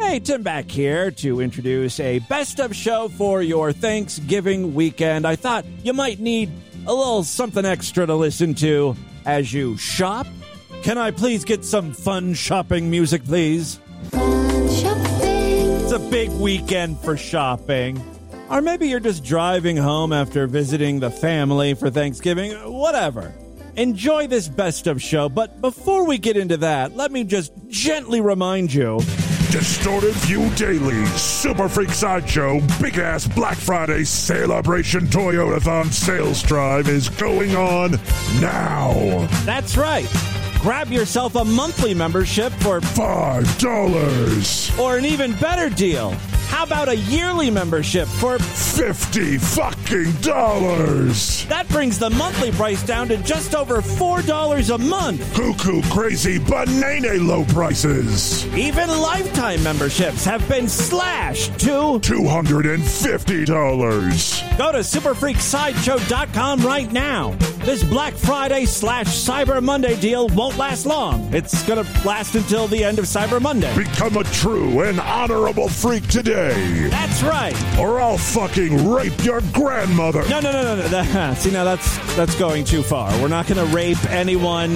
Hey, Tim back here to introduce a best of show for your Thanksgiving weekend. I thought you might need a little something extra to listen to as you shop. Can I please get some fun shopping music, please? Fun Shopping. It's a big weekend for shopping. Or maybe you're just driving home after visiting the family for Thanksgiving. Whatever. Enjoy this best of show, but before we get into that, let me just gently remind you Distorted View Daily, Super Freak Sideshow, Big Ass Black Friday Celebration Toyotathon Sales Drive is going on now. that's right. Grab yourself a monthly membership for Five dollars, or an even better deal. How about a yearly membership for fifty fucking dollars. that brings the monthly price down to just over $4 a month. Cuckoo crazy banana low prices. Even lifetime memberships have been slashed to Two hundred and fifty dollars. Go to superfreaksideshow.com right now. This Black Friday slash Cyber Monday deal won't last long. It's gonna last until the end of Cyber Monday. Become a true and honorable freak today, That's right. or I'll fucking rape your grandmother. No, no, no, no, no. See, now that's that's going too far. We're not gonna rape anyone.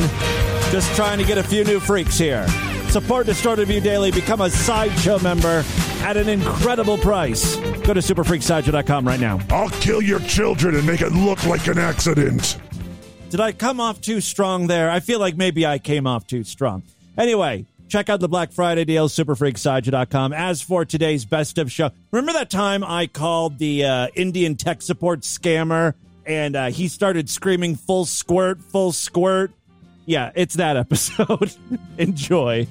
Just trying to get a few new freaks here. Support Distorted View Daily. Become a sideshow member at an incredible price. Go to superfreaksideshow.com right now. I'll kill your children and make it look like an accident. Did I come off too strong there? I feel like maybe I came off too strong. Anyway, check out the Black Friday deals, superfreaksideshow.com. As for today's best of show, remember that time I called the uh, Indian tech support scammer and uh, he started screaming full squirt, full squirt? Yeah, it's that episode. Enjoy.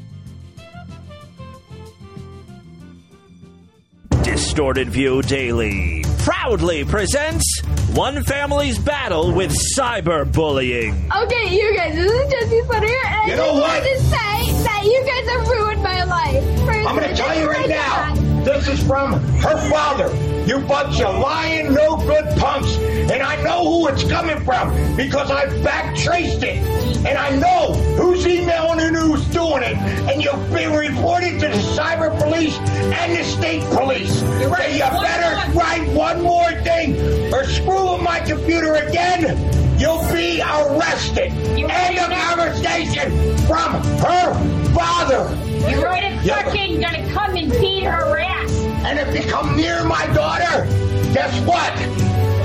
Distorted View Daily proudly presents One Family's Battle with Cyberbullying. Okay, you guys, this is Jesse Slaughter, and You I know just what? wanted to say that you guys have ruined my life. First, I'm going to tell you right now. that. This is from her father. You bunch of lying, no good punks. And I know who it's coming from because I back traced it. And I know who's emailing and who's doing it. And you'll be reported to the cyber police and the state police. You're right. So you One better write one more thing or screw with my computer again. You'll be arrested. You're End of conversation from her father. You're right Yeah. fucking gonna come and. And if you come near my daughter, guess what?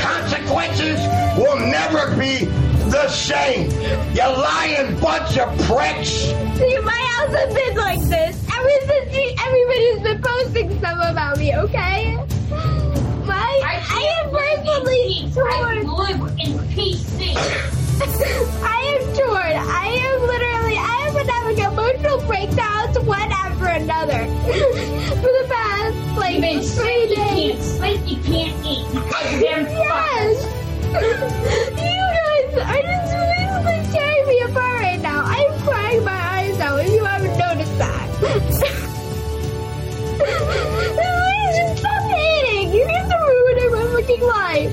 Consequences will never be the same. You lying bunch of pricks. See, my house has been like this ever since you, everybody's been posting stuff about me. Okay, my I, am personally I live in PC. I am torn. I am literally. I have been having emotional breakdowns one after another for the past like been three you days. can't sleep, you can't eat. Yes! you guys are just really tearing me apart right now. I'm crying my eyes out if you haven't noticed that. Please just stop hating! You guys are ruining my fucking life.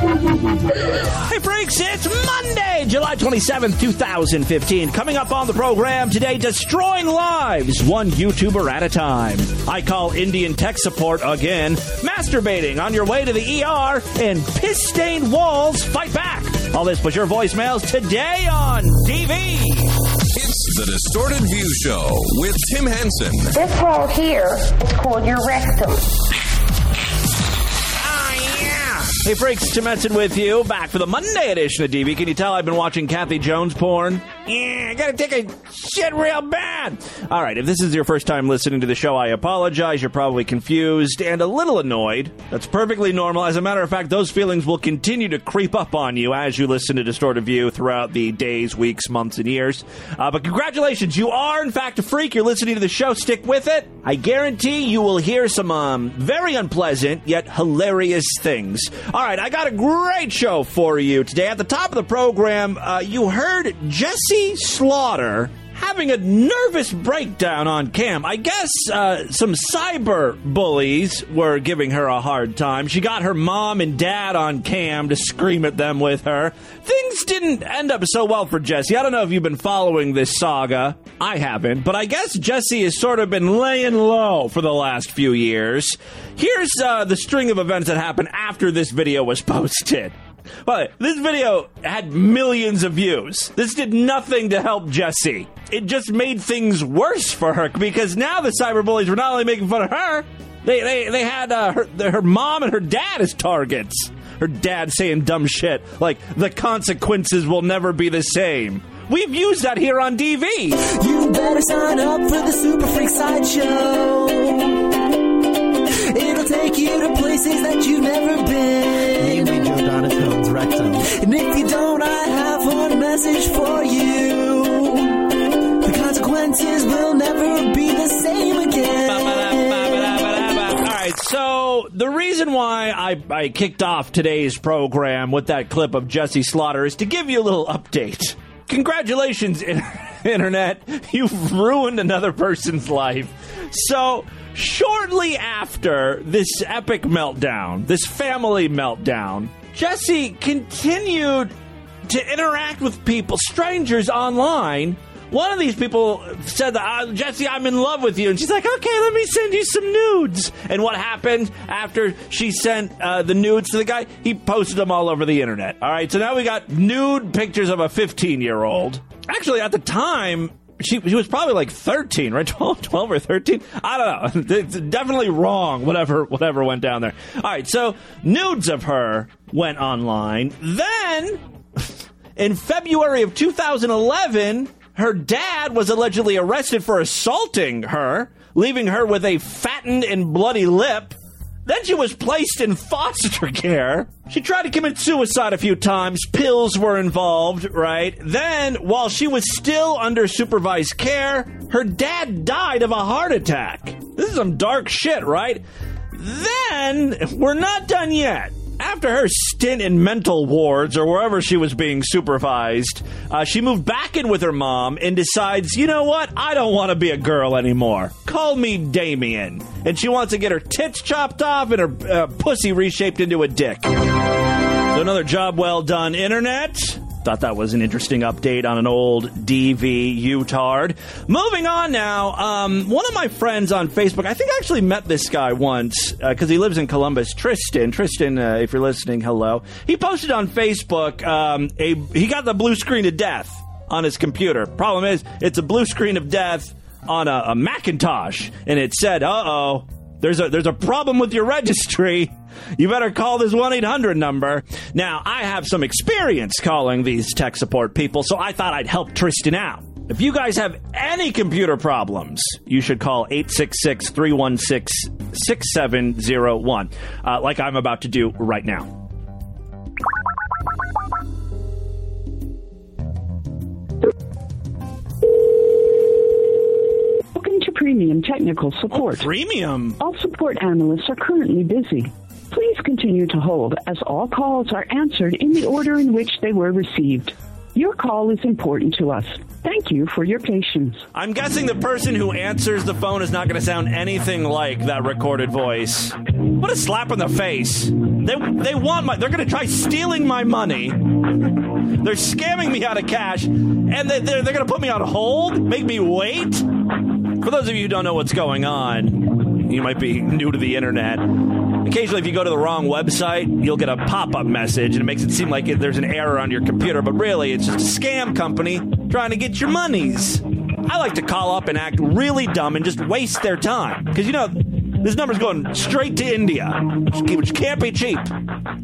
Hey, freaks, it's Monday, July 27th, 2015. Coming up on the program today, destroying lives, one YouTuber at a time. I call Indian tech support again, masturbating on your way to the ER, and piss stained walls fight back. All this plus your voicemails today on DV. It's the Distorted View Show with Tim Henson. This hole here is called your rectum. Hey, Tim Henson with you, back for the Monday edition of DV. Can you tell I've been watching Kathy Jones porn? Yeah, I gotta take a shit real bad. All right, if this is your first time listening to the show, I apologize. You're probably confused and a little annoyed. That's perfectly normal. As a matter of fact, those feelings will continue to creep up on you as you listen to Distorted View throughout the days, weeks, months, and years. Uh, but congratulations, you are in fact a freak. You're listening to the show. Stick with it. I guarantee you will hear some um, very unpleasant yet hilarious things. All right, I got a great show for you today. At the top of the program, uh, you heard Jesse Slaughter having a nervous breakdown on cam. I guess uh, some cyber bullies were giving her a hard time. She got her mom and dad on cam to scream at them with her. Things didn't end up so well for Jesse. I don't know if you've been following this saga. I haven't, but I guess Jesse has sort of been laying low for the last few years. Here's uh, the string of events that happened after this video was posted. But this video had millions of views. This did nothing to help Jessie. It just made things worse for her because now the cyberbullies were not only making fun of her, they they, they had uh, her, her mom and her dad as targets. Her dad saying dumb shit like the consequences will never be the same. We've used that here on DV. You better sign up for the Super Freak Sideshow. It'll take you to places that you've never been. And if you don't, I have one message for you. The consequences will never be the same again. All right, so the reason why I, I kicked off today's program with that clip of Jesse Slaughter is to give you a little update. Congratulations, Internet. You've ruined another person's life. So, shortly after this epic meltdown, this family meltdown, Jesse continued to interact with people, strangers online. One of these people said, uh, Jesse, I'm in love with you. And she's like, okay, let me send you some nudes. And what happened after she sent uh, the nudes to the guy? He posted them all over the internet. All right, so now we got nude pictures of a 15 year old. Actually, at the time, she, she was probably like 13, right? 12, 12 or 13? I don't know. It's definitely wrong, whatever, whatever went down there. All right, so nudes of her went online. Then, in February of 2011, her dad was allegedly arrested for assaulting her, leaving her with a fattened and bloody lip. Then she was placed in foster care. She tried to commit suicide a few times. Pills were involved, right? Then, while she was still under supervised care, her dad died of a heart attack. This is some dark shit, right? Then, we're not done yet. After her stint in mental wards or wherever she was being supervised, uh, she moved back in with her mom and decides, you know what? I don't want to be a girl anymore. Call me Damien. And she wants to get her tits chopped off and her uh, pussy reshaped into a dick. So another job well done, Internet. Thought that was an interesting update on an old DV Utard. Moving on now, um, one of my friends on Facebook, I think I actually met this guy once because he lives in Columbus. Tristan, Tristan, uh, if you're listening, hello. He posted on Facebook um, a he got the blue screen of death on his computer. Problem is, it's a blue screen of death on a, a Macintosh, and it said, "Uh oh." There's a there's a problem with your registry. You better call this 1-800 number. Now, I have some experience calling these tech support people, so I thought I'd help Tristan out. If you guys have any computer problems, you should call 866-316-6701, uh, like I'm about to do right now. Premium Technical oh, Support. Premium? All support analysts are currently busy. Please continue to hold as all calls are answered in the order in which they were received. Your call is important to us. Thank you for your patience. I'm guessing the person who answers the phone is not going to sound anything like that recorded voice. What a slap in the face. They, they want my, they're going to try stealing my money. They're scamming me out of cash, and they, they're, they're going to put me on hold, make me wait. For those of you who don't know what's going on, you might be new to the internet. Occasionally, if you go to the wrong website, you'll get a pop up message and it makes it seem like there's an error on your computer, but really, it's just a scam company trying to get your monies. I like to call up and act really dumb and just waste their time. Because, you know, this number's going straight to India, which can't be cheap.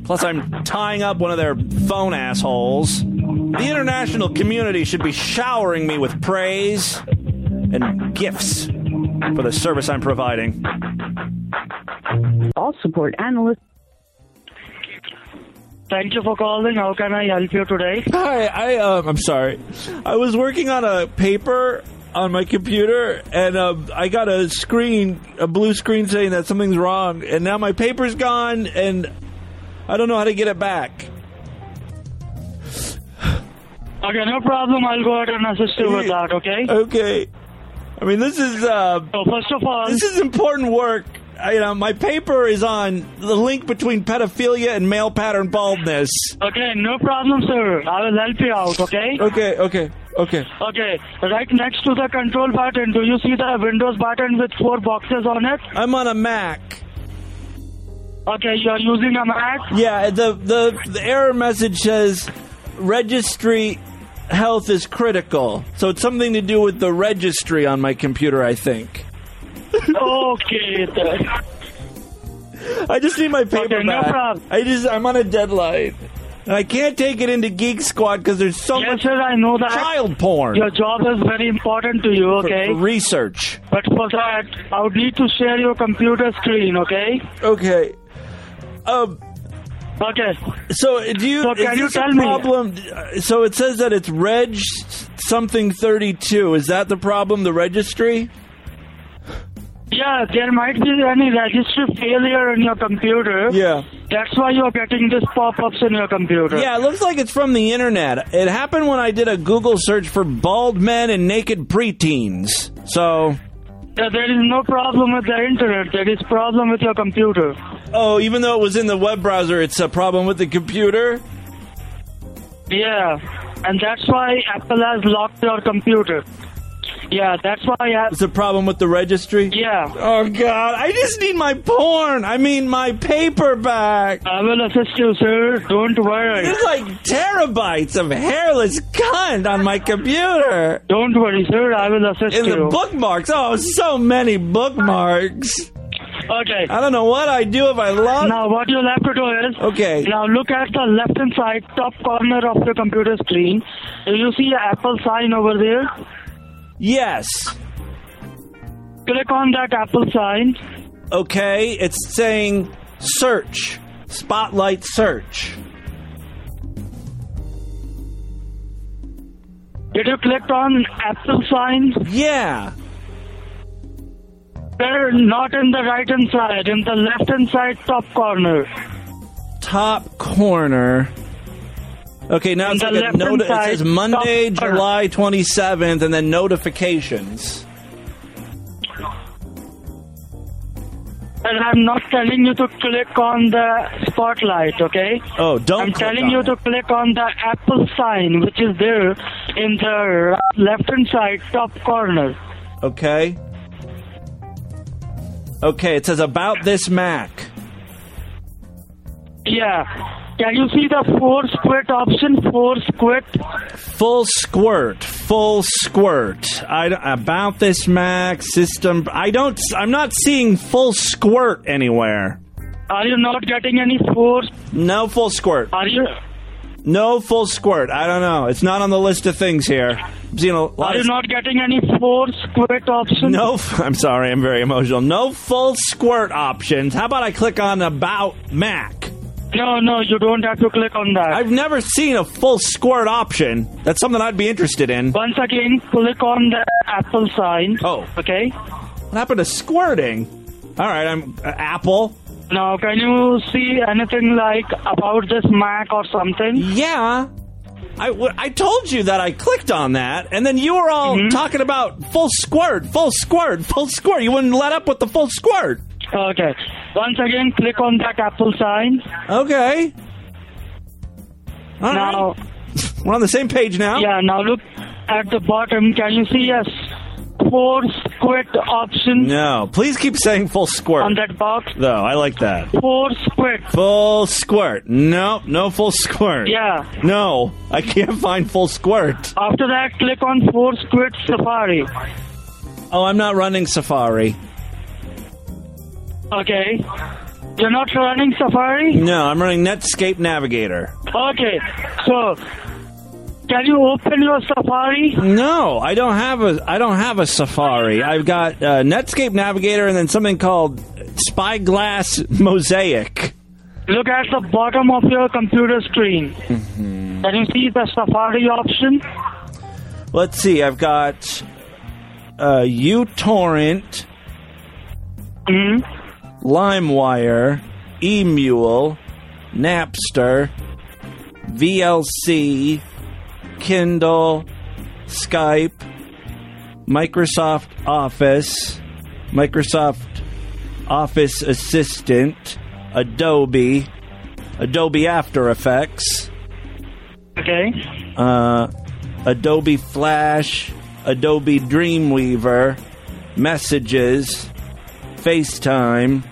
Plus, I'm tying up one of their phone assholes. The international community should be showering me with praise and gifts for the service I'm providing. All support analysts. Thank you for calling. How can I help you today? Hi, I um, I'm sorry. I was working on a paper on my computer, and um, I got a screen, a blue screen saying that something's wrong, and now my paper's gone, and I don't know how to get it back. Okay, no problem. I'll go ahead and assist you with that, okay? Okay. I mean, this is uh, first of all, this is important work. I, you know, my paper is on the link between pedophilia and male pattern baldness. okay, no problem, sir. I will help you out, okay? Okay, okay, okay. Okay, right next to the control button, do you see the Windows button with four boxes on it? I'm on a Mac. Okay, you're using a Mac? Yeah, the the the error message says registry health is critical. So it's something to do with the registry on my computer, I think. okay, then. I just need my paper Okay, no back. problem. I just I'm on a deadline. And I can't take it into Geek Squad because there's so Yes, much sir, I know that. child porn Your job is very important to you, okay? for research. But for that, I would need to share your computer screen, okay? Okay. Um. Okay. So do you? So can you tell me- problem? So it says that it's reg something thirty two. Is that the problem? The registry? Yeah, there might be any registry failure in your computer. Yeah. That's why you're getting this pop-ups in your computer. Yeah, it looks like it's from the internet. It happened when I did a Google search for bald men and naked preteens. So, Yeah, there is no problem with the internet. There is problem with your computer. Oh, even though it was in the web browser, it's a problem with the computer. Yeah, and that's why Apple has locked your computer. Yeah, that's why. I, It's a problem with the registry. yeah, Oh God, I just need my porn. I mean, my paperback. I will assist you, sir. Don't worry. There's like terabytes of hairless cunt on my computer. Don't worry, sir. I will assist you. In the bookmarks. Oh, so many bookmarks. Okay. I don't know what I do if I love. Now, what you'll have to do is, Okay. now look at the left-hand side, top corner of the computer screen. Do you see an Apple sign over there? Yes. Click on that Apple sign. Okay, it's saying search. Spotlight search. Did you click on Apple sign? Yeah. They're not in the right-hand side, in the left-hand side, top corner. Top corner. Okay, now it's like a noti- it says Monday. July 27th, and then notifications. And I'm not telling you to click on the spotlight, okay? Oh, don't I'm telling you it. to click on the Apple sign, which is there in the left-hand side, top corner. Okay. Okay, it says about this Mac. Yeah. Can you see the force quit option? Force quit. Full squirt, full squirt. I about this Mac system. I don't. I'm not seeing full squirt anywhere. Are you not getting any force? No full squirt. Are you? No full squirt. I don't know. It's not on the list of things here. I'm seeing a lot Are you of- not getting any force quit options? No, f- I'm sorry. I'm very emotional. No full squirt options. How about I click on about Mac? No, no, you don't have to click on that. I've never seen a full squirt option. That's something I'd be interested in. Once again, click on the Apple sign. Oh. Okay. What happened to squirting? All right, I'm uh, Apple. Now, can you see anything like about this Mac or something? Yeah. I, w- I told you that I clicked on that, and then you were all Mm-hmm. talking about full squirt, full squirt, full squirt. You wouldn't let up with the full squirt. Okay. Once again, click on that Apple sign. Okay. All right. now, We're on the same page now. yeah, now look at the bottom. Can you see a force quit option No, please keep saying full squirt. on that box? Though I like that. Force quit. Full squirt. No, no full squirt. Yeah. No, I can't find full squirt. After that, click on force quit Safari. Oh, I'm not running Safari. Okay. You're not running Safari? No, I'm running Netscape Navigator. Okay. So, can you open your Safari? No, I don't have a I don't have a Safari. I've got uh, Netscape Navigator and then something called Spyglass Mosaic. Look at the bottom of your computer screen. Mm-hmm. Can you see the Safari option? Let's see. I've got uh, uTorrent, hmm LimeWire, eMule, Napster, VLC, Kindle, Skype, Microsoft Office, Microsoft Office Assistant, Adobe, Adobe After Effects, Okay. uh, Adobe Flash, Adobe Dreamweaver, Messages, FaceTime,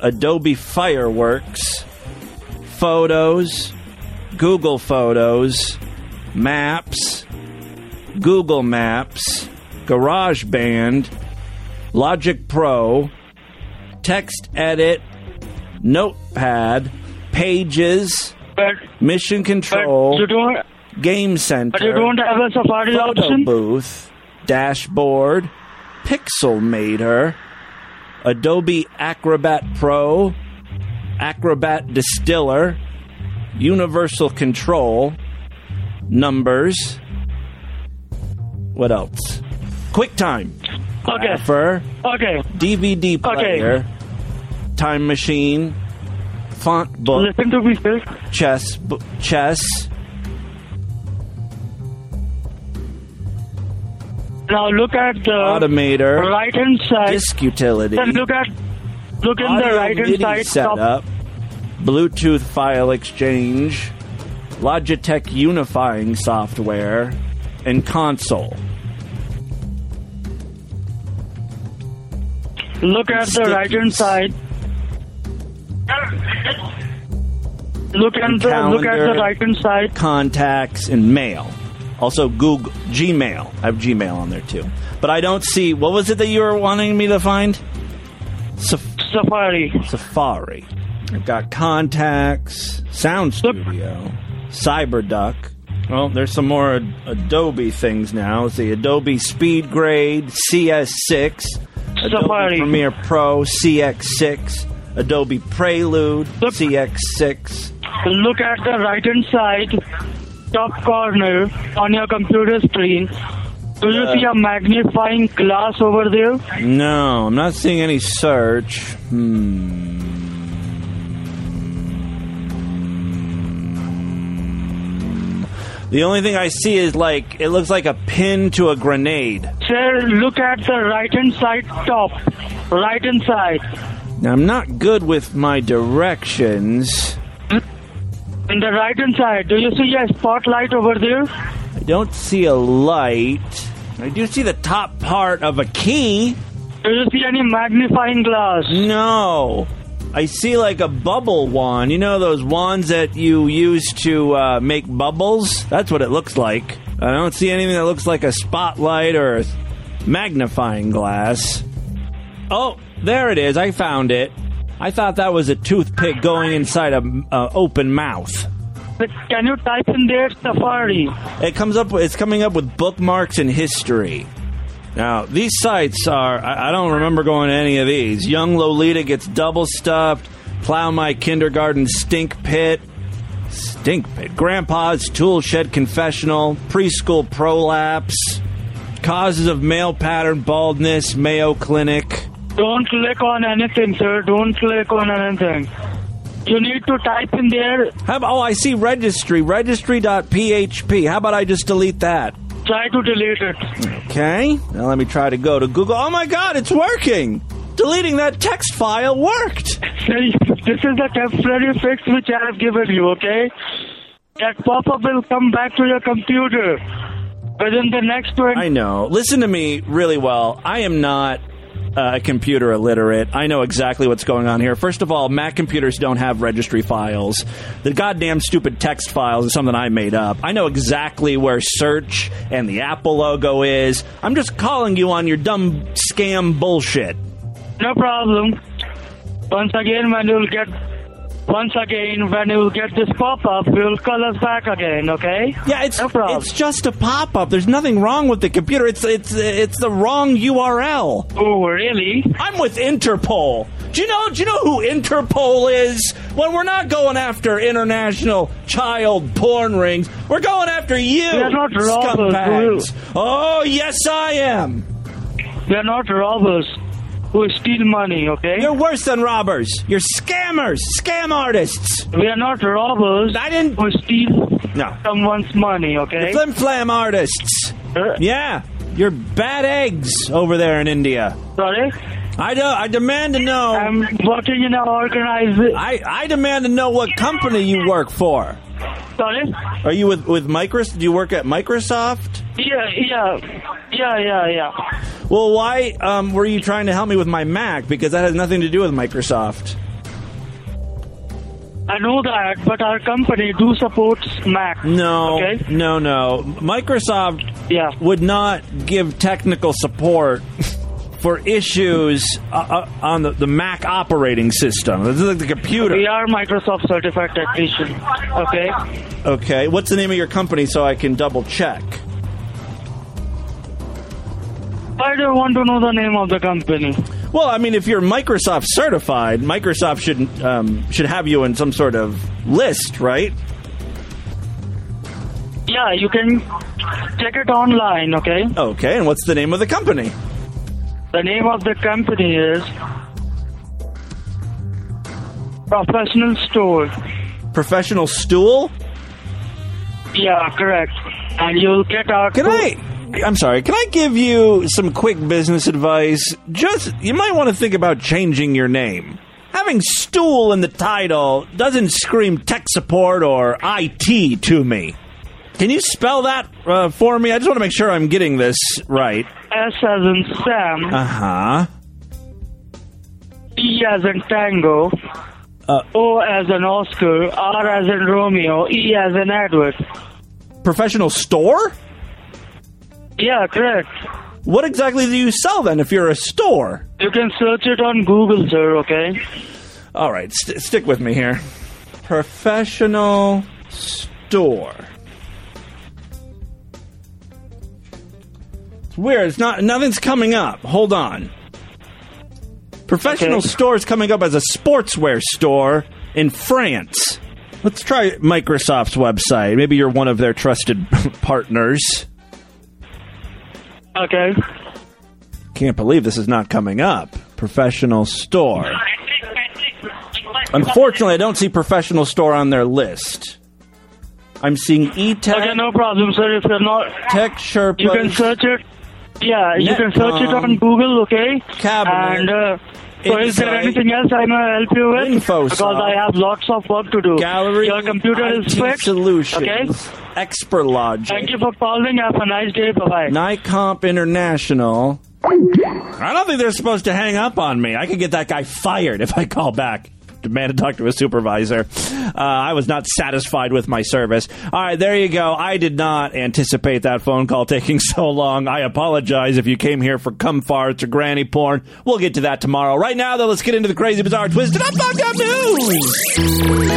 Adobe Fireworks, Photos, Google Photos, Maps, Google Maps, GarageBand, Logic Pro, Text Edit, Notepad, Pages, But Mission Control, Game Center, but you don't have a Safari Photo option. Booth, Dashboard, Pixelmator, Adobe Acrobat Pro, Acrobat Distiller, Universal Control, Numbers. What else? QuickTime. Okay. Grapher, Okay. DVD player, Okay. Time Machine, Font Book, Listen to me, sir. Chess, bu- Chess, Now look at the Automator, right hand side. Disk Utility, Then look at look in the right hand side top. Bluetooth file exchange, Logitech unifying software, and console. Look at the right hand side. Look at the look at the right hand side. contacts, and mail. Also, Google Gmail. I have Gmail on there too. But I don't see. What was it that you were wanting me to find? Saf- Safari. Safari. I've got contacts, Sound Studio, CyberDuck. Well, there's some more Adobe things now. Let's see Adobe SpeedGrade, CS6, Adobe Safari. Premiere Pro, CS6, Adobe Prelude, CS6. Look at the right hand side, top corner on your computer screen. Do you Uh, see a magnifying glass over there? No, I'm not seeing any search. Hmm. The only thing I see is like it looks like a pin to a grenade. Sir, look at the right hand side top. Right hand side. Now I'm not good with my directions. In the right hand side, do you see a spotlight over there? I don't see a light. I do see the top part of a key. Do you see any magnifying glass? No. I see like a bubble wand. You know those wands that you use to uh, make bubbles? That's what it looks like. I don't see anything that looks like a spotlight or a magnifying glass. Oh, there it is. I found it. I thought that was a toothpick going inside a, a open mouth. But Can you type in there Safari? It comes up. It's coming up with bookmarks and history. Now these sites are. I, I don't remember going to any of these. Young Lolita gets double stuffed. Plow my kindergarten stink pit. Stink pit. Grandpa's tool shed confessional. Preschool prolapse. Causes of male pattern baldness. Mayo Clinic. Don't click on anything, sir. Don't click on anything. You need to type in there. How about, oh, I see registry. Registry.php. How about I just delete that? Try to delete it. Okay. Now let me try to go to Google. Oh my God, it's working! Deleting that text file worked! This is the temporary fix which I have given you, okay? That pop-up will come back to your computer within the next 20... I know. Listen to me really well. I am not uh, a computer illiterate. I know exactly what's going on here. First of all, Mac computers don't have registry files. The goddamn stupid text files is something I made up. I know exactly where search and the Apple logo is. I'm just calling you on your dumb scam bullshit. No problem. Once again, when you'll get... Once again, when you'll get this pop-up, you'll call us back again, okay? Yeah, it's no problem. it's just a pop up. There's nothing wrong with the computer. It's it's it's the wrong URL. Oh, really? I'm with Interpol. Do you know do you know who Interpol is? When we're not going after international child porn rings, we're going after you. We are not robbers, scumbags. Oh, yes I am. We are not robbers who steal money, okay? You're worse than robbers. You're scammers, scam artists. We are not robbers I didn't who steal No. someone's money, okay? Flim flam artists. Uh, Yeah, you're bad eggs over there in India. Sorry? I do, I demand to know. I'm working in an organized... I, I demand to know what company you work for. Sorry? Are you with with Microsoft? Do you work at Microsoft? Yeah, yeah. Yeah, yeah, yeah. Well, why um, were you trying to help me with my Mac? Because that has nothing to do with Microsoft. I know that, but our company do support Mac. No, Okay? no, no. Microsoft Yeah. would not give technical support for issues uh, uh, on the, the Mac operating system. This is like the computer. We are Microsoft certified technician. Okay? Okay, what's the name of your company so I can double check? I don't want to know the name of the company? Well, I mean, if you're Microsoft certified, Microsoft should um, should have you in some sort of list, right? Yeah, you can check it online, okay? Okay, and what's the name of the company? The name of the company is Professional Store. Professional Stool? Yeah, correct. And you'll get our. Can I? I'm sorry. Can I give you some quick business advice? Just you might want to think about changing your name. Having stool in the title doesn't scream tech support or IT to me. Can you spell that uh, for me? I just want to make sure I'm getting this right. S as in Sam, Uh huh. E as in Tango, Uh, O as in Oscar, R as in Romeo, E as in Edward. professional store? Yeah, correct. What exactly do you sell then if you're a store? You can search it on Google, sir, okay? All right, st- stick with me here. Professional store. Weird. It's not. Nothing's coming up. Hold on. Professional Okay. store is coming up as a sportswear store in France. Let's try Microsoft's website. Maybe you're one of their trusted partners. Okay. Can't believe this is not coming up. Professional store. Unfortunately, I don't see professional store on their list. I'm seeing E-Tech, Okay, no problem, sir. If you're not, Tech Sherpas. you can search it. Yeah, you can search it on Google, okay? Cabinet, And uh, so, is there anything else I may help you with? Because I have lots of work to do. Gallery, Your computer IT is fixed. Solutions, Okay. Expert Logic, Thank you for calling. Have a nice day. Bye bye. Nycomp International. I don't think they're supposed to hang up on me. I could get that guy fired if I call back. Demand to talk to a supervisor. Uh, I was not satisfied with my service. All right, there you go. I did not anticipate that phone call taking so long. I apologize if you came here for cum farts or granny porn. We'll get to that tomorrow. Right now, though, let's get into the crazy, bizarre, twisted up, fucked up news.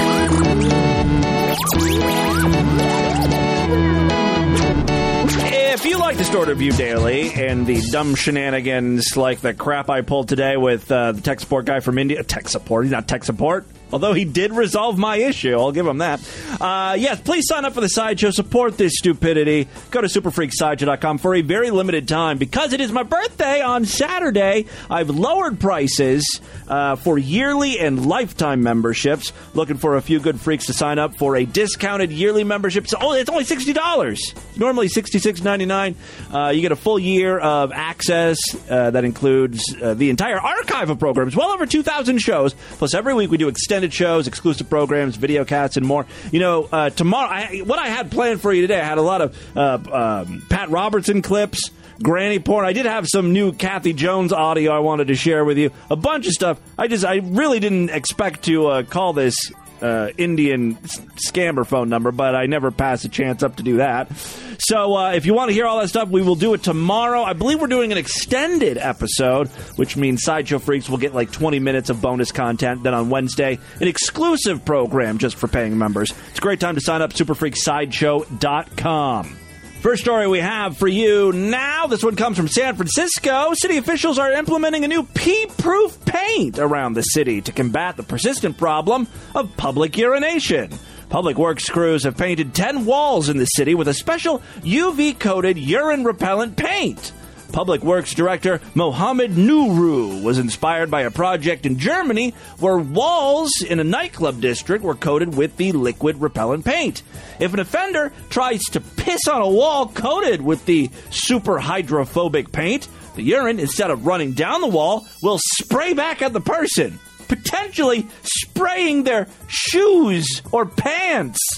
Like View Daily and the dumb shenanigans like the crap I pulled today with uh, the tech support guy from India, tech support, he's not tech support. Although he did resolve my issue, I'll give him that. Uh, yes, please sign up for the sideshow. Support this stupidity. Go to superfreaksideshow.com for a very limited time because it is my birthday on Saturday. I've lowered prices uh, for yearly and lifetime memberships. Looking for a few good freaks to sign up for a discounted yearly membership. So, oh, it's only sixty dollars. Normally sixty six ninety nine. Uh, you get a full year of access uh, that includes uh, the entire archive of programs, well over two thousand shows. Plus, every week we do extended shows, exclusive programs, video casts, and more. You know, uh, tomorrow, I, what I had planned for you today, I had a lot of uh, um, Pat Robertson clips. Granny porn. I did have some new Kathy Jones audio I wanted to share with you. A bunch of stuff. I just, I really didn't expect to uh, call this uh, Indian scammer phone number, but I never pass a chance up to do that. So uh, if you want to hear all that stuff, we will do it tomorrow. I believe we're doing an extended episode, which means Sideshow Freaks will get like 20 minutes of bonus content. Then on Wednesday, an exclusive program just for paying members. It's a great time to sign up, superfreaksideshow.com. First story we have for you now. This one comes from San Francisco. City officials are implementing a new pee proof paint around the city to combat the persistent problem of public urination. Public Works crews have painted 10 walls in the city with a special UV coated urine repellent paint. Public Works Director Mohammed Nuru was inspired by a project in Germany where walls in a nightclub district were coated with the liquid repellent paint. If an offender tries to piss on a wall coated with the super hydrophobic paint, the urine, instead of running down the wall, will spray back at the person, potentially spraying their shoes or pants.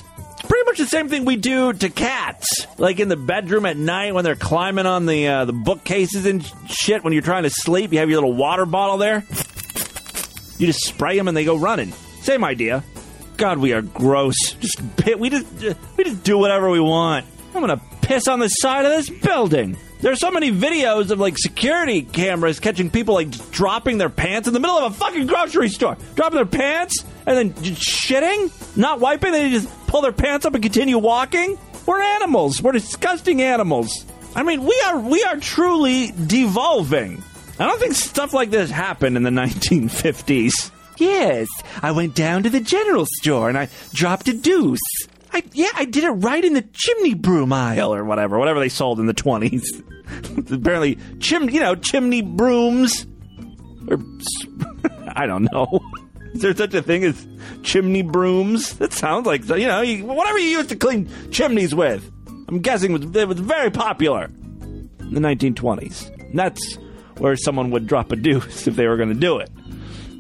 Much the same thing we do to cats, like in the bedroom at night when they're climbing on the uh, the bookcases and shit. When you're trying to sleep, you have your little water bottle there. You just spray them and they go running. Same idea. God, we are gross. Just we just we just do whatever we want. I'm gonna piss on the side of this building. There's so many videos of like security cameras catching people like dropping their pants in the middle of a fucking grocery store, dropping their pants and then shitting, not wiping. They just pull their pants up and continue walking. We're animals. We're disgusting animals. I mean, we are we are truly devolving. I don't think stuff like this happened in the 1950s. Yes, I went down to the general store and I dropped a deuce. I, yeah, I did it right in the chimney broom aisle or whatever, whatever they sold in the 20s. Apparently, chim, you know, chimney brooms. Or, I don't know. Is there such a thing as chimney brooms? That sounds like, you know, you, whatever you used to clean chimneys with. I'm guessing it was, it was very popular in the 1920s. And that's where someone would drop a deuce if they were going to do it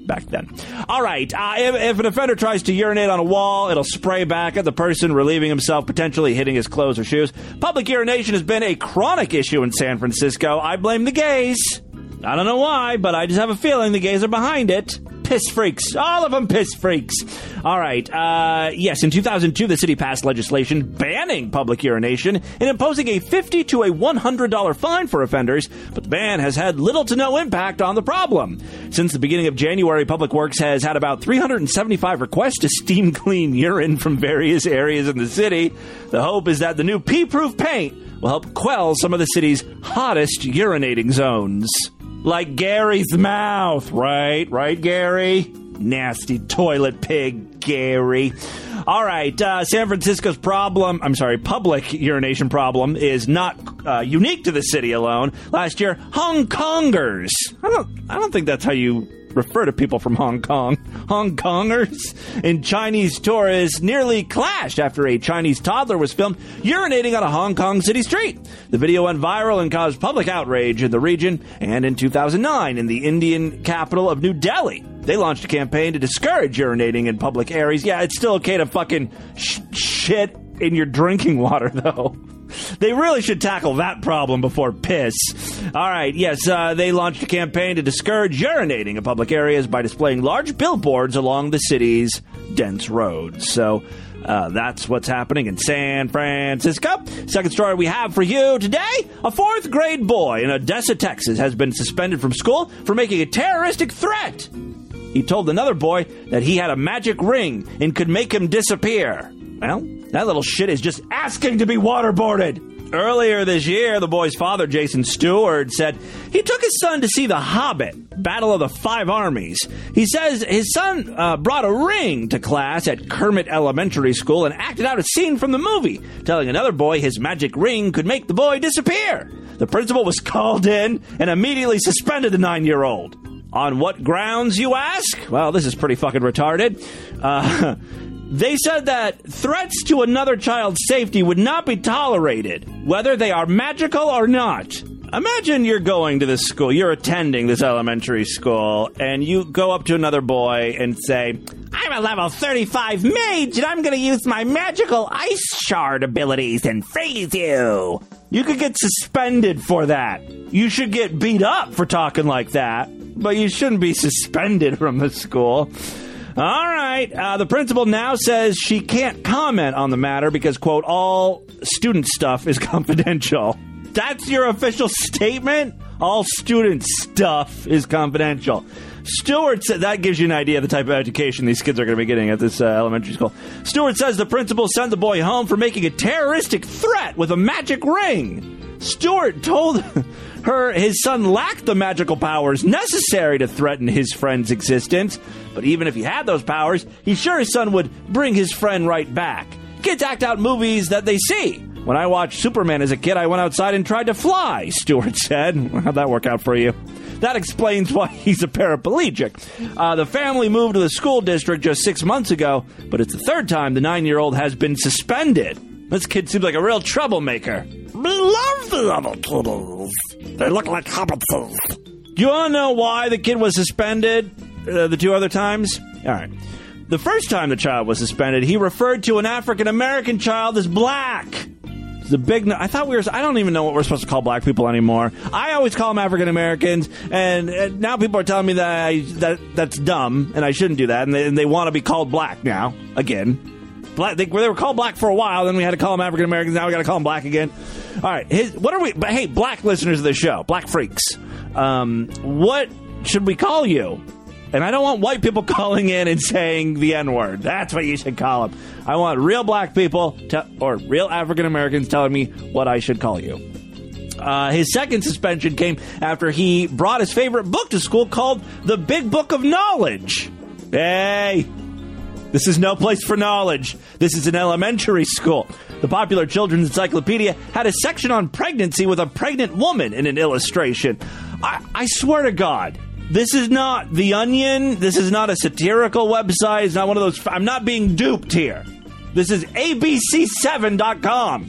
back then. All right, uh, if, if, an offender tries to urinate on a wall, it'll spray back at the person, relieving himself, potentially hitting his clothes or shoes. Public urination has been a chronic issue in San Francisco. I blame the gays. I don't know why, but I just have a feeling the gays are behind it. Piss freaks. All of them piss freaks. All right. Uh, yes, in 2002, the city passed legislation banning public urination and imposing a 50 to a $100 fine for offenders, but the ban has had little to no impact on the problem. Since the beginning of January, Public Works has had about 375 requests to steam clean urine from various areas in the city. The hope is that the new pee proof paint will help quell some of the city's hottest urinating zones. Like Gary's mouth, right? Right, Gary? Nasty toilet pig, Gary. All right, uh, San Francisco's problem, I'm sorry, public urination problem is not uh, unique to the city alone. Last year, Hong Kongers. I don't, I don't think that's how you refer to people from Hong Kong. Hong Kongers and Chinese tourists nearly clashed after a Chinese toddler was filmed urinating on a Hong Kong city street. The video went viral and caused public outrage in the region and in 2009 in the Indian capital of New Delhi. They launched a campaign to discourage urinating in public areas. Yeah, it's still okay to fucking sh- shit in your drinking water, though. They really should tackle that problem before piss. All right, yes, uh, they launched a campaign to discourage urinating in public areas by displaying large billboards along the city's dense roads. So, uh, that's what's happening in San Francisco. Second story we have for you today a fourth grade boy in Odessa, Texas, has been suspended from school for making a terroristic threat. He told another boy that he had a magic ring and could make him disappear. Well, that little shit is just asking to be waterboarded. Earlier this year, the boy's father, Jason Stewart, said he took his son to see The Hobbit, Battle of the Five Armies. He says his son uh, brought a ring to class at Kermit Elementary School and acted out a scene from the movie, telling another boy his magic ring could make the boy disappear. The principal was called in and immediately suspended the nine year old. On what grounds, you ask? Well, this is pretty fucking retarded. Uh, they said that threats to another child's safety would not be tolerated, whether they are magical or not. Imagine you're going to this school, you're attending this elementary school, and you go up to another boy and say, I'm a level 35 mage, and I'm going to use my magical ice shard abilities and freeze you. You could get suspended for that. You should get beat up for talking like that, but you shouldn't be suspended from the school. All right. Uh, the principal now says she can't comment on the matter because, quote, all student stuff is confidential. That's your official statement? All student stuff is confidential. Stewart said that gives you an idea of the type of education these kids are going to be getting at this uh, elementary school. Stewart says the principal sent the boy home for making a terroristic threat with a magic ring. Stewart told her his son lacked the magical powers necessary to threaten his friend's existence, but even if he had those powers, he's sure his son would bring his friend right back. Kids act out movies that they see. When I watched Superman as a kid, I went outside and tried to fly, Stewart said. How'd that work out for you? That explains why he's a paraplegic. Uh, the family moved to the school district just six months ago, but it's the third time the nine year old has been suspended. This kid seems like a real troublemaker. We Love the other kiddies. They look like hobbitses. Do you want to know why the kid was suspended uh, the two other times? All right. The first time the child was suspended, he referred to an African American child as black. The big. I thought we were. I don't even know what we're supposed to call black people anymore. I always call them African Americans, and, and now people are telling me that I, that that's dumb and I shouldn't do that, and they, and they want to be called black now again. Black. They, they were called black for a while, then we had to call them African Americans. Now we got to call them black again. All right. His, what are we? But hey, black listeners of the show, black freaks. Um, what should we call you? And I don't want white people calling in and saying the N word. That's what you should call them. I want real black people to, or real African Americans telling me what I should call you. Uh, his second suspension came after he brought his favorite book to school called The Big Book of Knowledge. Hey, this is no place for knowledge. This is an elementary school. The popular children's encyclopedia had a section on pregnancy with a pregnant woman in an illustration. I, I swear to God, this is not The Onion. This is not a satirical website. It's not one of those. I'm not being duped here. This is ABC7.com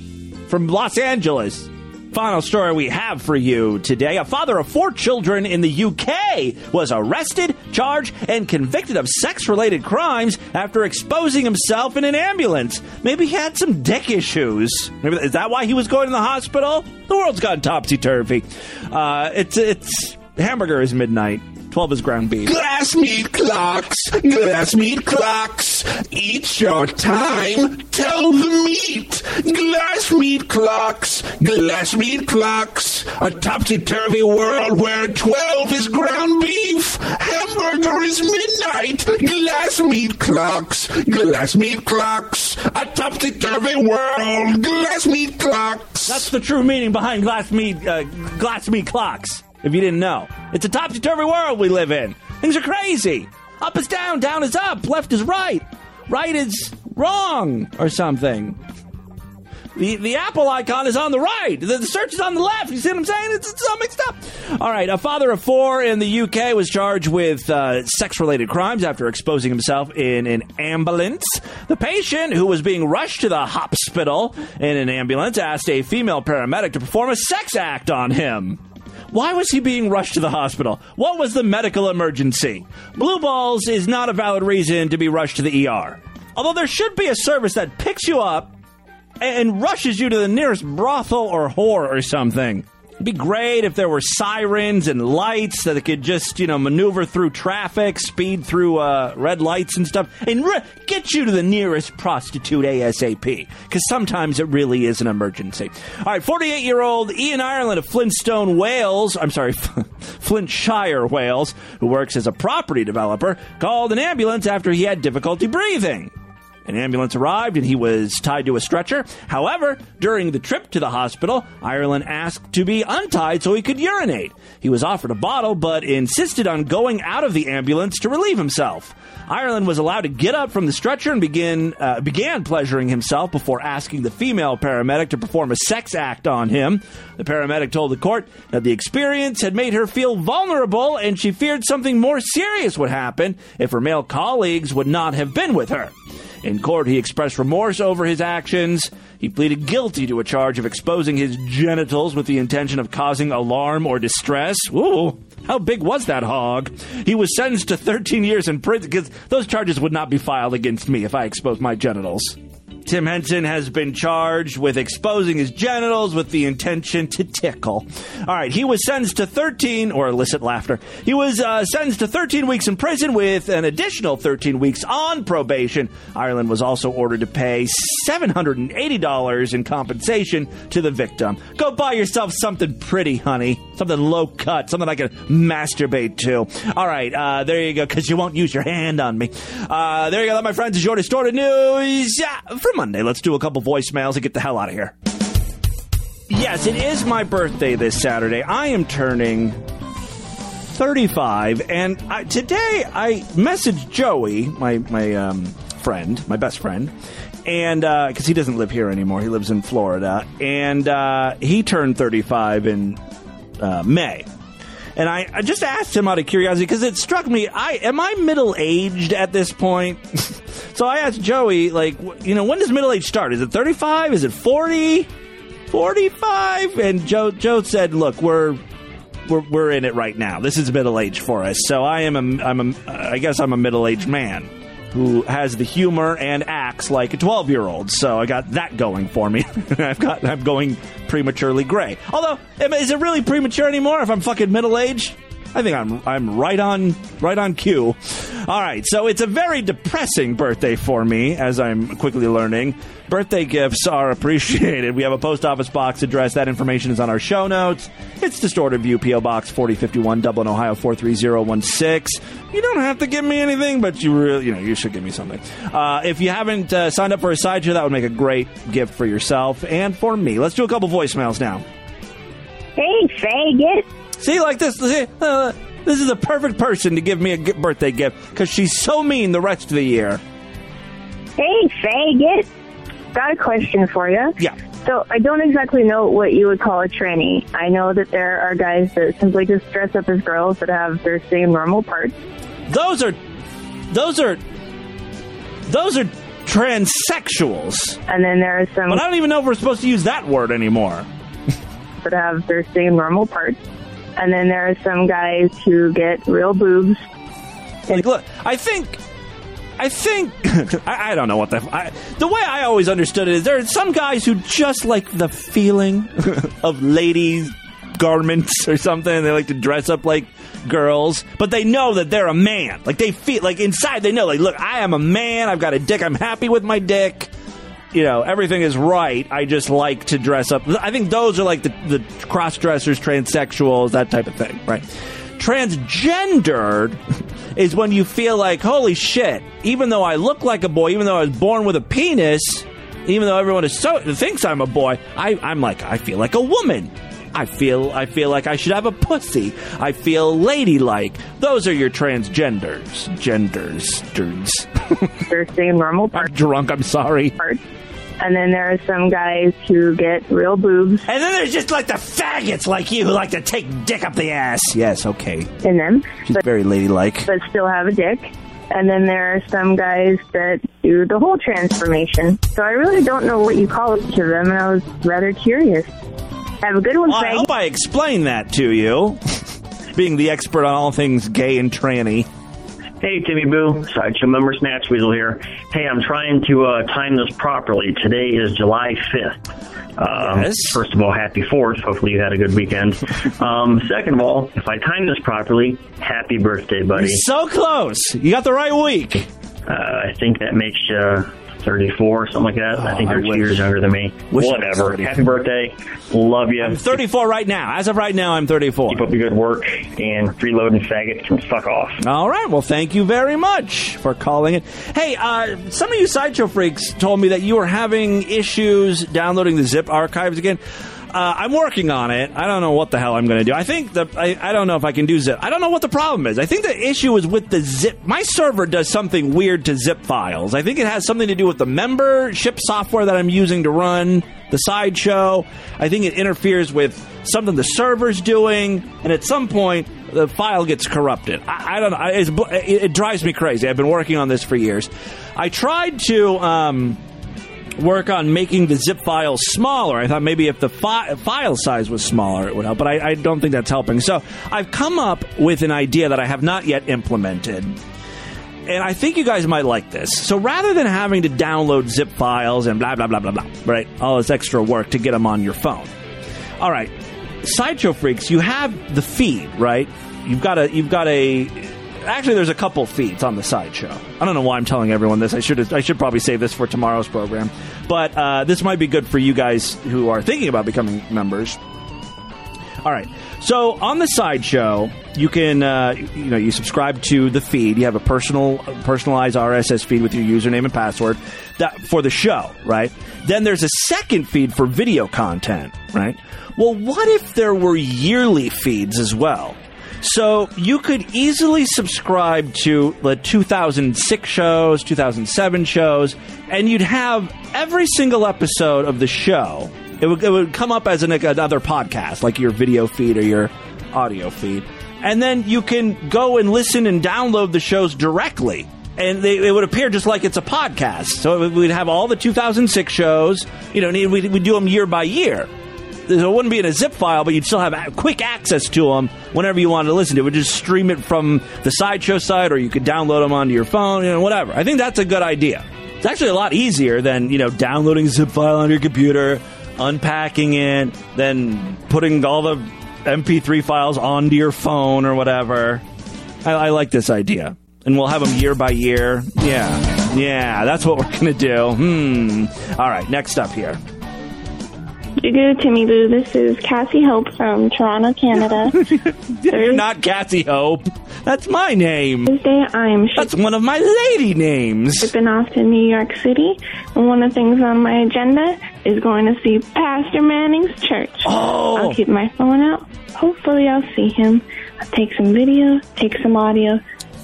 from Los Angeles. Final story we have for you today. A father of four children in the UK was arrested, charged, and convicted of sex related crimes after exposing himself in an ambulance. Maybe he had some dick issues. Maybe, is that why he was going to the hospital? The world's gone topsy turvy. Uh, it's, it's hamburger is midnight. 12 is ground beef. Glass meat clocks, glass meat clocks. Eat your time, tell the meat. Glass meat clocks, glass meat clocks. A topsy turvy world where 12 is ground beef. Hamburger is midnight. Glass meat clocks, glass meat clocks. A topsy turvy world, glass meat clocks. That's the true meaning behind glass meat, uh, glass meat clocks. If you didn't know, it's a topsy turvy world we live in. Things are crazy. Up is down, down is up, left is right, right is wrong, or something. The, the Apple icon is on the right. The, the search is on the left. You see what I'm saying? It's, it's all mixed up. All right. A father of four in the UK was charged with uh, sex related crimes after exposing himself in an ambulance. The patient, who was being rushed to the hospital in an ambulance, asked a female paramedic to perform a sex act on him. Why was he being rushed to the hospital? What was the medical emergency? Blue balls is not a valid reason to be rushed to the ER. Although there should be a service that picks you up and rushes you to the nearest brothel or whore or something. It'd be great if there were sirens and lights that could just, you know, maneuver through traffic, speed through uh, red lights and stuff, and re- get you to the nearest prostitute ASAP. Because sometimes it really is an emergency. All right, 48 year old Ian Ireland of Flintstone, Wales, I'm sorry, Flintshire, Wales, who works as a property developer, called an ambulance after he had difficulty breathing. An ambulance arrived and he was tied to a stretcher. However, during the trip to the hospital, Ireland asked to be untied so he could urinate. He was offered a bottle but insisted on going out of the ambulance to relieve himself. Ireland was allowed to get up from the stretcher and begin uh, began pleasuring himself before asking the female paramedic to perform a sex act on him. The paramedic told the court that the experience had made her feel vulnerable and she feared something more serious would happen if her male colleagues would not have been with her. In court, he expressed remorse over his actions. He pleaded guilty to a charge of exposing his genitals with the intention of causing alarm or distress. Ooh, how big was that hog? He was sentenced to 13 years in prison because those charges would not be filed against me if I exposed my genitals. Tim Henson has been charged with exposing his genitals with the intention to tickle. All right, he was sentenced to 13, or illicit laughter. He was uh, sentenced to 13 weeks in prison with an additional 13 weeks on probation. Ireland was also ordered to pay $780 in compensation to the victim. Go buy yourself something pretty, honey. Something low cut, something I can masturbate to. All right, uh, there you go, because you won't use your hand on me. Uh, there you go, my friends, is your distorted news for Monday. Let's do a couple voicemails and get the hell out of here. Yes, it is my birthday this Saturday. I am turning 35, and I, today I messaged Joey, my my um, friend, my best friend, and because he doesn't live here anymore, he lives in Florida, and uh, he turned 35 in uh, May. And I, I just asked him out of curiosity because it struck me. I am I middle aged at this point. so I asked Joey, like, you know, when does middle age start? Is it 35? Is it 40? 45? And Joe Joe said, look, we're we're, we're in it right now. This is middle age for us. So I am a, I'm a, I guess I'm a middle aged man who has the humor and acts like a 12 year old. So I got that going for me. I've got I'm going prematurely gray. Although, is it really premature anymore if I'm fucking middle aged? I think I'm I'm right on right on cue. All right, so it's a very depressing birthday for me, as I'm quickly learning. Birthday gifts are appreciated. We have a post office box address. That information is on our show notes. It's Distorted View, PO Box 4051, Dublin, Ohio 43016. You don't have to give me anything, but you really, you know, you should give me something. Uh, if you haven't uh, signed up for a side show, that would make a great gift for yourself and for me. Let's do a couple voicemails now. Hey, faggot. See, like this. See, uh, this is the perfect person to give me a birthday gift because she's so mean the rest of the year. Hey, faggot. Got a question for you. Yeah. So I don't exactly know what you would call a tranny. I know that there are guys that simply just dress up as girls that have their same normal parts. Those are, those are, those are transsexuals. And then there are some But I don't even know if we're supposed to use that word anymore. that have their same normal parts. And then there are some guys who get real boobs. Like, look, I think, I think, I, I don't know what the I, the way I always understood it is there are some guys who just like the feeling of ladies' garments or something. They like to dress up like girls, but they know that they're a man. Like they feel like inside they know, like, look, I am a man. I've got a dick. I'm happy with my dick. You know, everything is right. I just like to dress up. I think those are like the, the cross dressers, transsexuals, that type of thing, right? Transgendered is when you feel like, holy shit, even though I look like a boy, even though I was born with a penis, even though everyone is so thinks I'm a boy, I, I'm like, I feel like a woman. I feel I feel like I should have a pussy. I feel ladylike. Those are your transgenders. Genders. Dudes. their same normal parts. I'm drunk, I'm sorry. And then there are some guys who get real boobs. And then there's just like the faggots like you who like to take dick up the ass. Yes, okay. in them, She's very ladylike. but still have a dick. And then there are some guys that do the whole transformation. So I really don't know what you call each of them, and I was rather curious. Have a good one, Well, I hope I explained that to you. Being the expert on all things gay and tranny. Hey, Timmy Boo, Sideshow member Snatch Weasel here. Hey, I'm trying to uh, time this properly. Today is July 5th. Um, Yes. First of all, happy 4th. Hopefully you had a good weekend. um, second of all, if I time this properly, happy birthday, buddy. You're so close. You got the right week. Uh, I think that makes you 34, something like that. I think Oh, I you're two wish. years younger than me. Wish Whatever. Happy birthday. Love you. I'm 34 right now. As of right now, I'm 34. Keep up the good work, and freeloading faggots can fuck off. All right. Well, thank you very much for calling it. Hey, uh, some of you sideshow freaks told me that you were having issues downloading the zip archives again. Uh, I'm working on it. I don't know what the hell I'm going to do. I think the I, I don't know if I can do zip. I don't know what the problem is. I think the issue is with the zip. My server does something weird to zip files. I think it has something to do with the membership software that I'm using to run the sideshow. I think it interferes with something the server's doing, and at some point the file gets corrupted. I, I don't know. It, it drives me crazy. I've been working on this for years. I tried to. Um, work on making the zip files smaller. I thought maybe if the fi- file size was smaller, it would help, but I, I don't think that's helping. So I've come up with an idea that I have not yet implemented. And I think you guys might like this. So rather than having to download zip files and blah, blah, blah, blah, blah, right? All this extra work to get them on your phone. All right. Sideshow Freaks, you have the feed, right? You've got a, you've got a, actually there's a couple feeds on the sideshow. I don't know why I'm telling everyone this. I should I should probably save this for tomorrow's program. But uh, this might be good for you guys who are thinking about becoming members. All right. So on the sideshow, you can uh, you know you subscribe to the feed. You have a personal personalized RSS feed with your username and password that for the show, right? Then there's a second feed for video content, right? Well, what if there were yearly feeds as well? So you could easily subscribe to the 2006 shows, 2007 shows, and you'd have every single episode of the show. It would, it would come up as an, another podcast, like your video feed or your audio feed. And then you can go and listen and download the shows directly. And they, it would appear just like it's a podcast. So we'd have all the 2006 shows. You know, we'd, we'd do them year by year it wouldn't be in a zip file, but you'd still have quick access to them whenever you wanted to listen to it. Would just stream it from the sideshow site, or you could download them onto your phone, you know, whatever. I think that's a good idea. It's actually a lot easier than you know downloading a zip file on your computer, unpacking it, then putting all the MP3 files onto your phone or whatever. I, I like this idea, and we'll have them year by year. Yeah, yeah, that's what we're gonna do. Hmm. All right, next up here. Good, Timmy Boo. This is Cassie Hope from Toronto, Canada. You're not Cassie Hope. That's my name. Thursday, I'm That's one of my lady names. shipping off to New York City, and one of the things on my agenda is going to see Pastor Manning's church. Oh. I'll keep my phone out. Hopefully, I'll see him. I'll take some video, take some audio.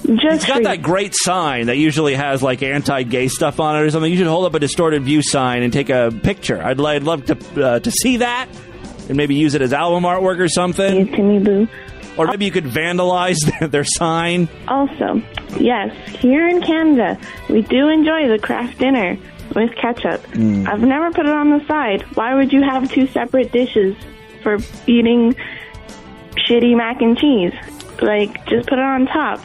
Just It's got that great sign that usually has like anti-gay stuff on it or something. You should hold up a distorted view sign and take a picture. I'd, I'd love to uh, to see that and maybe use it as album artwork or something. Timmy Boo. Or maybe you could vandalize their, their sign. Also, yes, here in Canada, we do enjoy the Kraft Dinner with ketchup. Mm. I've never put it on the side. Why would you have two separate dishes for eating shitty mac and cheese? Like, just put it on top.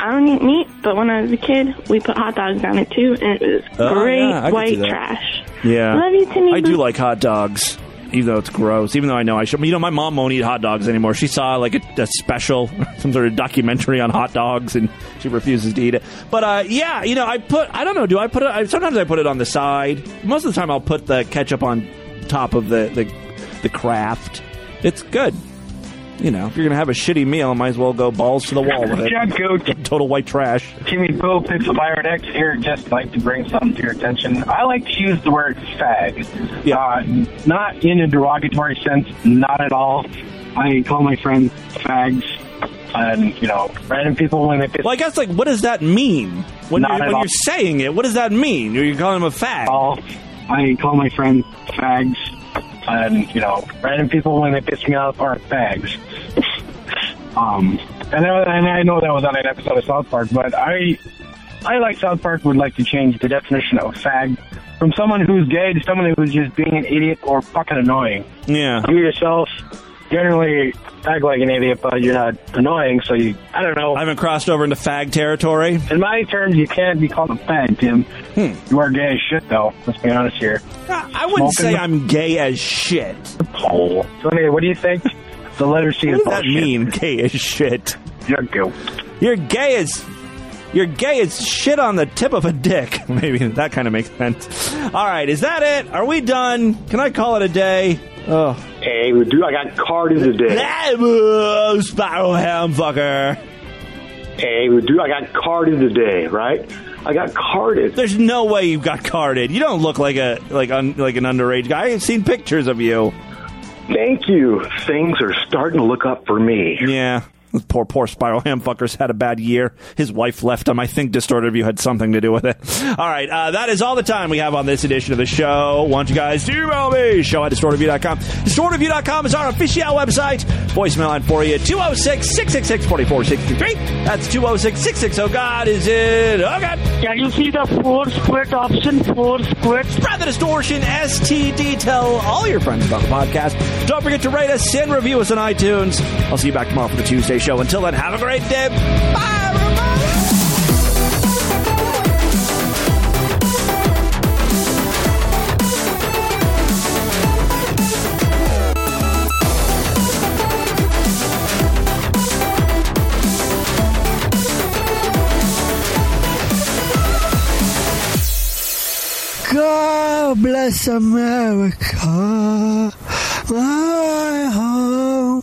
I don't eat meat, but when I was a kid, we put hot dogs on it too, and it was Oh, great yeah, I could see white trash. Yeah, Love you, Timmy I do like hot dogs, even though it's gross. Even though I know I should. You know, my mom won't eat hot dogs anymore. She saw like a, a special, some sort of documentary on hot dogs, and she refuses to eat it. But uh, yeah, you know, I put. I don't know. Do I put it? I, sometimes I put it on the side. Most of the time, I'll put the ketchup on top of the the, the Kraft. It's good. You know, if you're gonna have a shitty meal, I might as well go balls to the wall with it. Coach. Total white trash. Timmy Pixel Pirate X here. Just like to bring something to your attention. I like to use the word fag. Uh, not in a derogatory sense, not at all. I call my friends fags. And, you know, random people when they piss Well, I guess like, what does that mean when Not you're, when you're saying it? What does that mean? Are You're calling him a fag. all. I call my friends fags. And, you know, random people when they piss me off are fags. Um, and, I- and I know that was on an episode of South Park, but I, I like South Park would like to change the definition of a fag from someone who's gay to someone who's just being an idiot or fucking annoying. Yeah. You yourself generally act like an idiot, but you're not annoying, so you, I don't know. I haven't crossed over into fag territory. In my terms, you can't be called a fag, Tim. Hmm. You are gay as shit, though. Let's be honest here. I wouldn't say I'm gay as shit. Pole. So anyway, what do you think? The letter C is What does that bullshit. mean, gay as shit? You're gay. You're gay as you're gay as shit on the tip of a dick. Maybe that kind of makes sense. All right, is that it? Are we done? Can I call it a day? Oh, Hey, dude. I got carded today. oh spiral ham fucker. Hey, dude. I got carded today, right? I got carded. There's no way you got carded. You don't look like a like un, like an underage guy. I've seen pictures of you. Thank you. Things are starting to look up for me. Yeah. Poor, poor Spiral Ham fucker's had a bad year. His wife left him. I think Distorted View had something to do with it. All right, uh, that is all the time we have on this edition of the show. Want you guys to email me, show at distortedview.com. Distortedview.com is our official website. Voicemail line for you, 206-666-4463. That's 206-660-God. Is it? Oh, God. Can you see the four squid option? Four squid. Spread the distortion, STD. Tell all your friends about the podcast. Don't forget to rate us and review us on iTunes. I'll see you back tomorrow for the Tuesday show. Until then, have a great day. God bless America, my home,